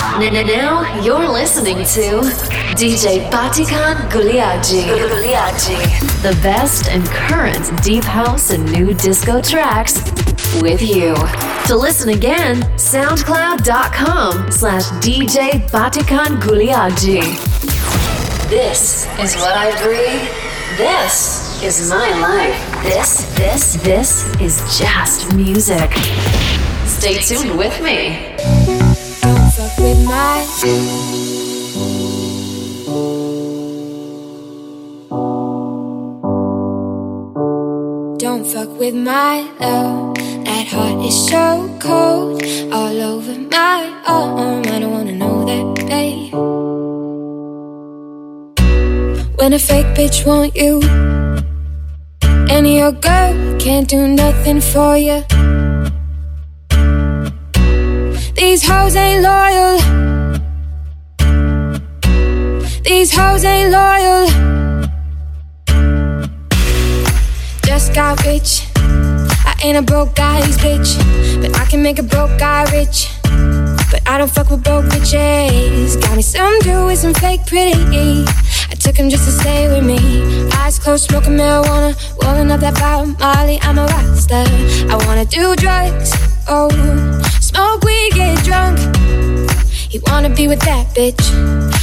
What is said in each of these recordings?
Now you're listening to DJ Batikan Guliaji. The best and current deep house and new disco tracks with you. To listen again, soundcloud.com slash DJ Batikan Guliaji. This is what I breathe. This is my life. This, this, this is just music. Stay tuned with me. With my. Don't fuck with my love. That heart is so cold, all over my arm. I don't wanna know that, babe. When a fake bitch want you, and your girl can't do nothing for you. These hoes ain't loyal. These hoes ain't loyal. Just got rich. I ain't a broke guy's bitch, but I can make a broke guy rich. But I don't fuck with broke bitches. Got me some dude with some fake pretty. I took him just to stay with me. Eyes closed, smoking marijuana, rolling up that bottle Molly. I'm a rockstar. I wanna do drugs. Oh, smoke weed, get drunk. You wanna be with that bitch.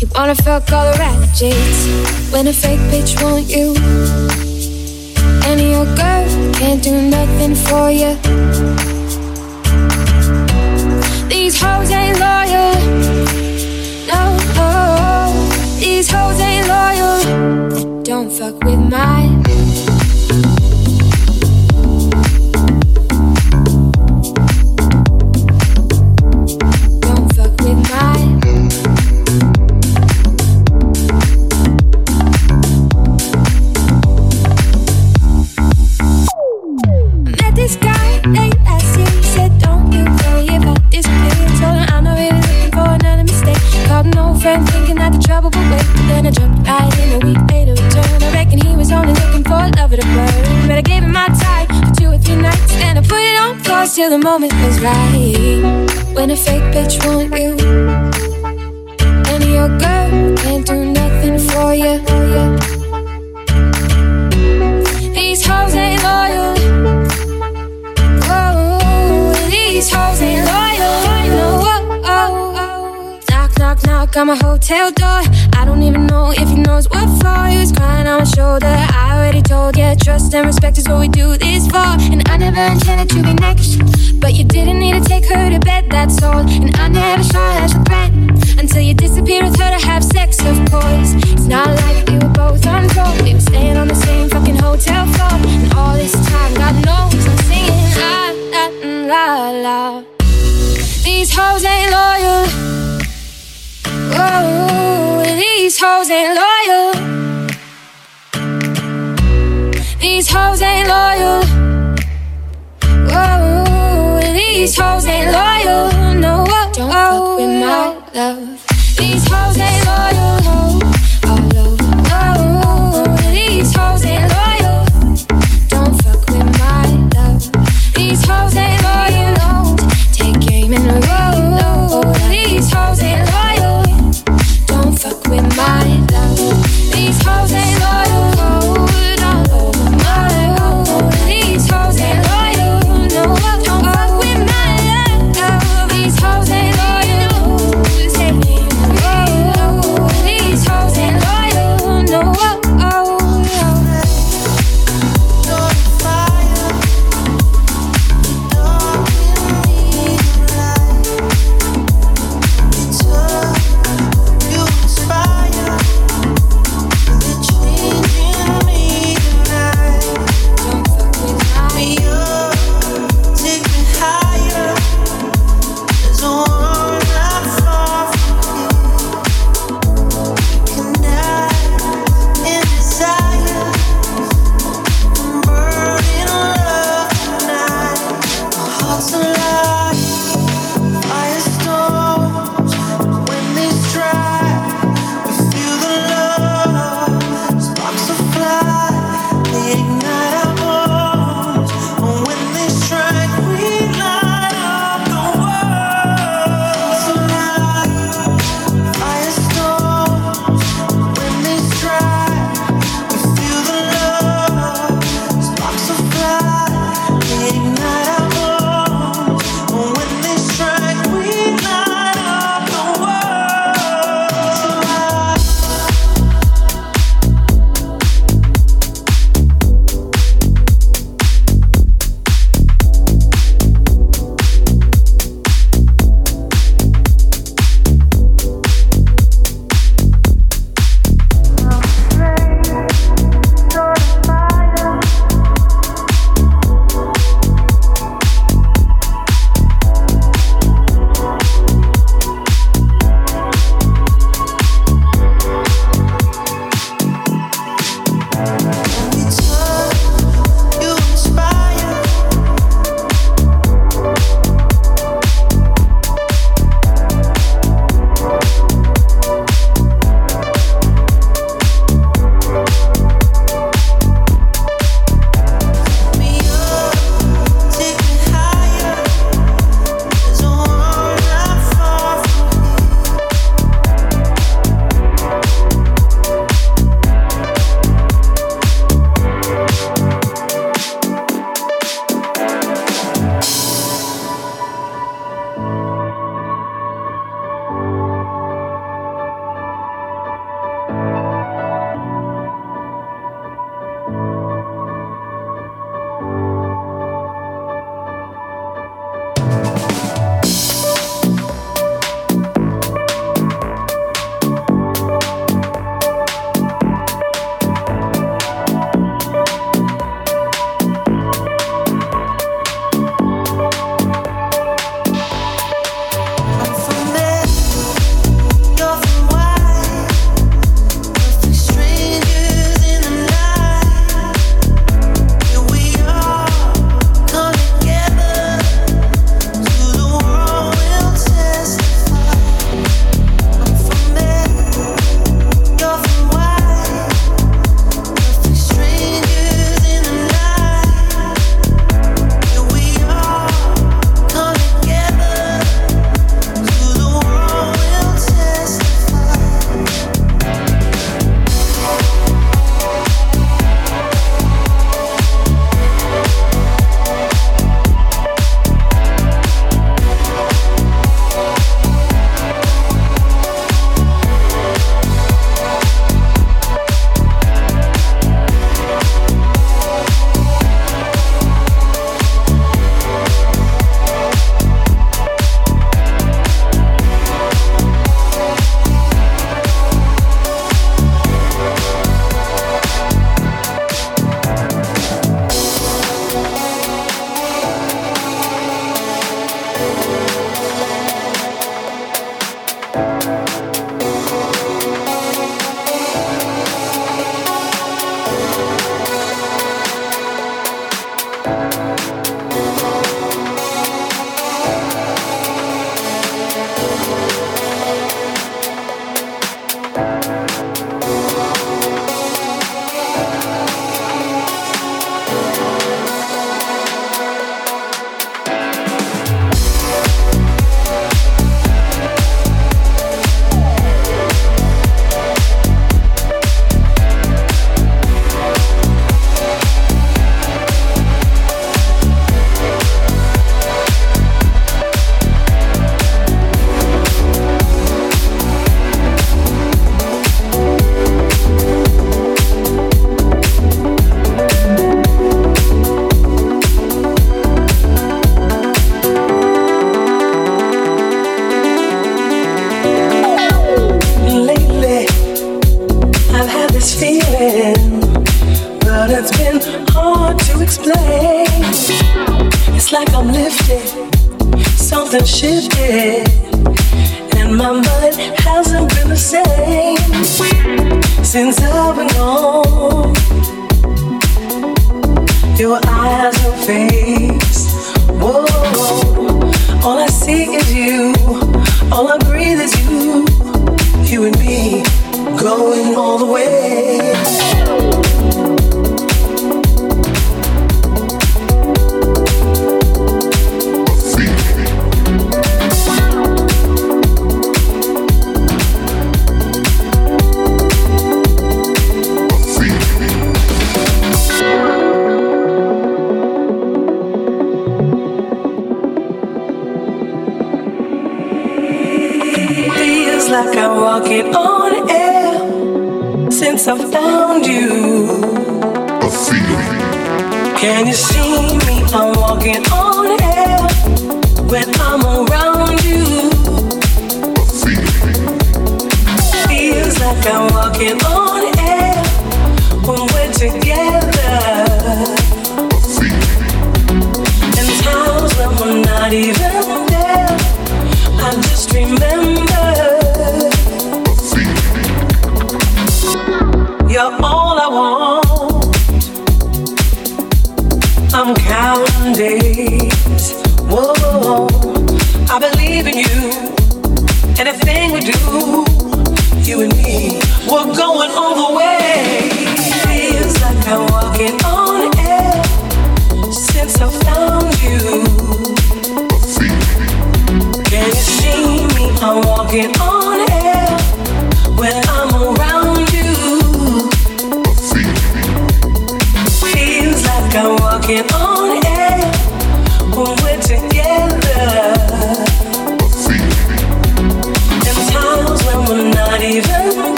You wanna fuck all the ratchets. When a fake bitch want you, and your girl can't do nothing for you. These hoes ain't loyal. No, these hoes ain't loyal. Don't fuck with mine. The moment was right. When a fake bitch want you, and your girl can't do nothing for you. On my hotel door. I don't even know if he knows what for. He was crying on my shoulder. I already told you, trust and respect is what we do this for. And I never intended to be next, but you didn't need to take her to bed. That's all. And I never saw it as a threat until you disappeared with her to have sex. Of course, it's not like we were both on tour. We were staying on the same fucking hotel floor, and all this time, God knows I'm singing la la mm, la la. These hoes ain't loyal. Oh, these hoes ain't loyal. These hoes ain't loyal. Oh, these hoes ain't loyal. No, oh, don't fuck with my love. These hoes ain't loyal.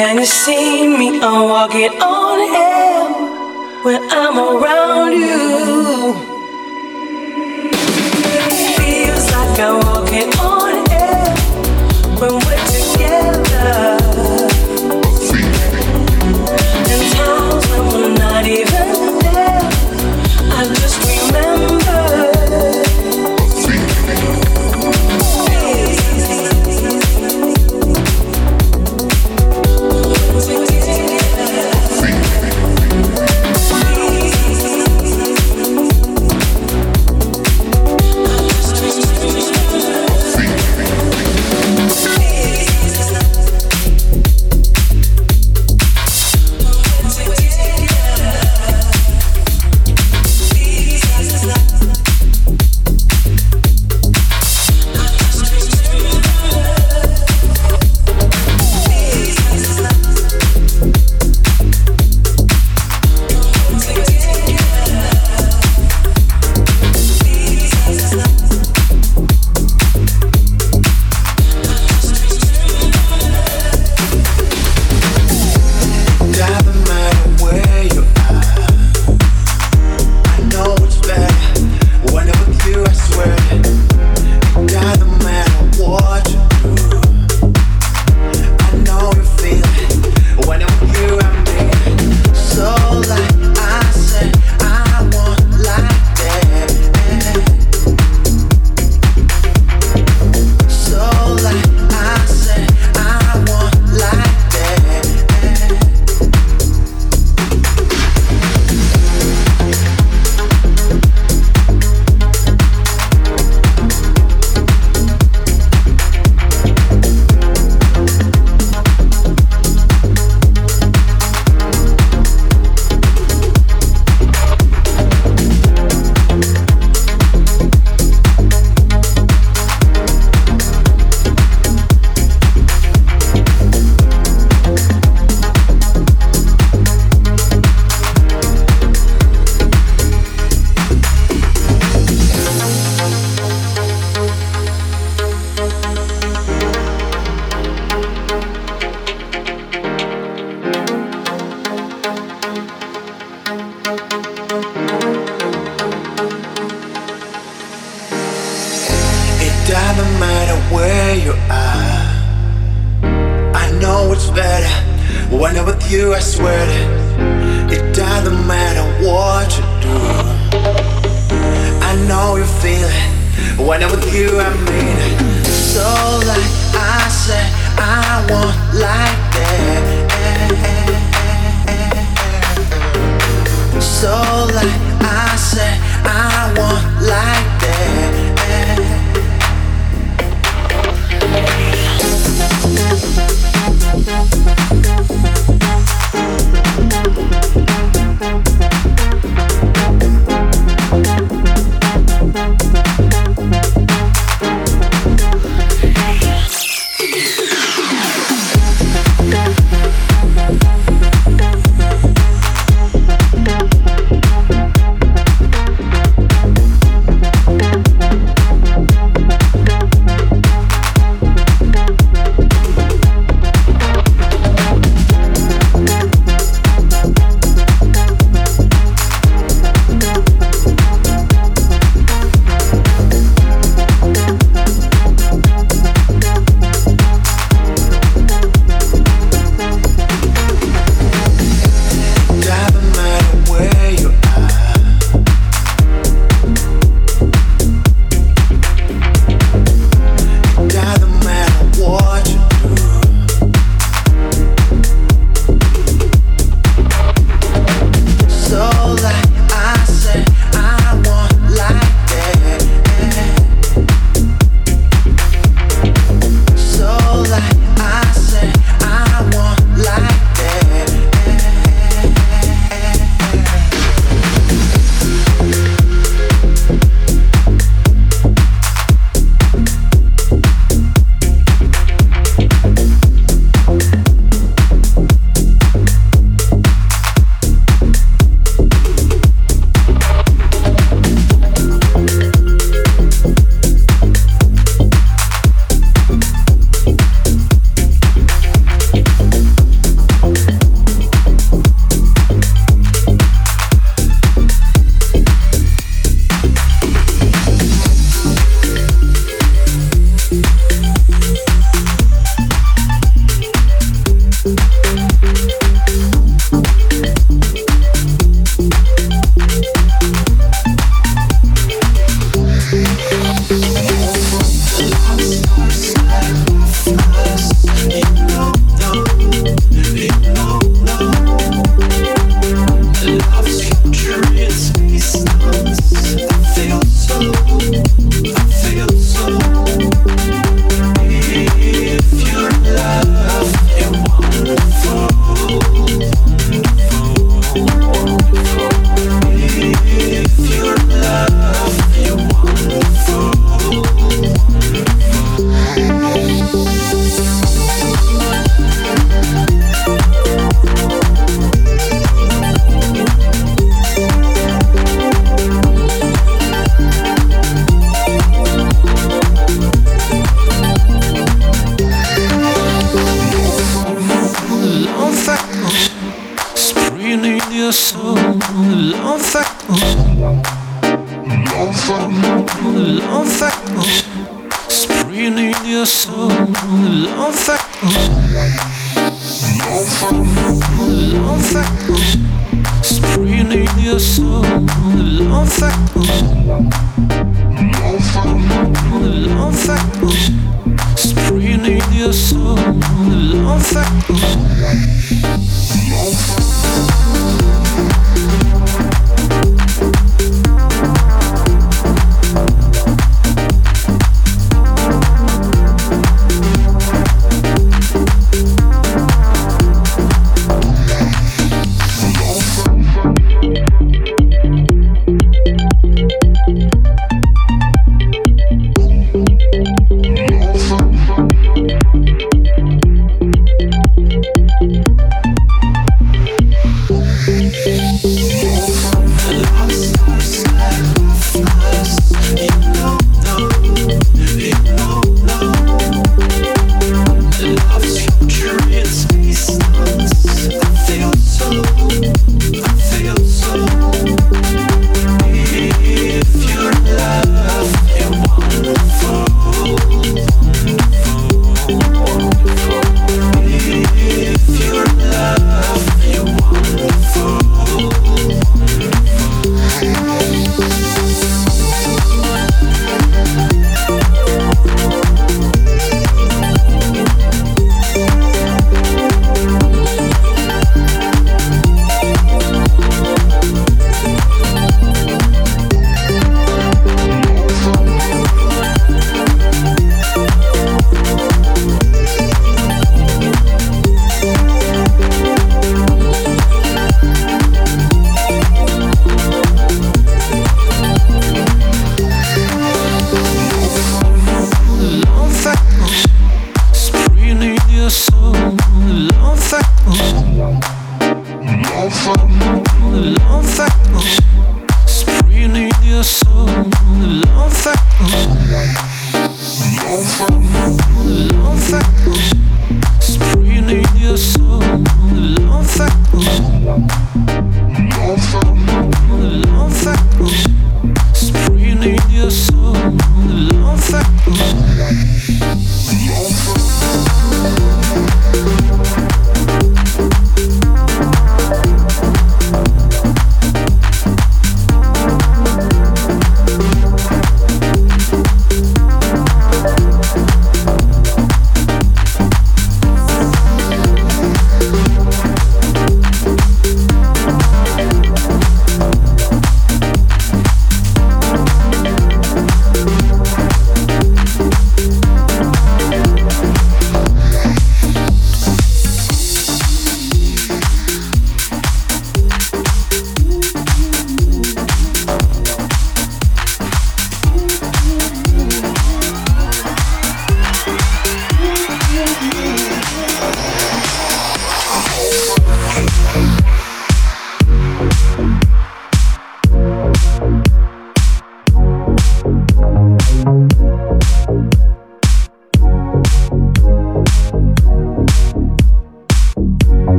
Can you see me? I'm walking on air when I'm around you. Feels like I'm walking on air when we're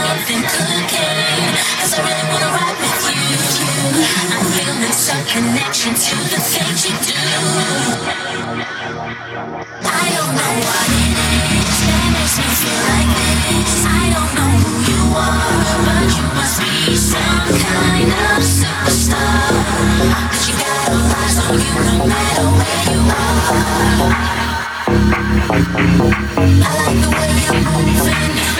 Something cooking. Cause I really wanna ride with you I'm feeling some connection to the things you do. I don't know what it is that makes me feel like this. I don't know who you are But you must be some kind of superstar. Cause you got all eyes on you no matter where you are. I like the way you're moving.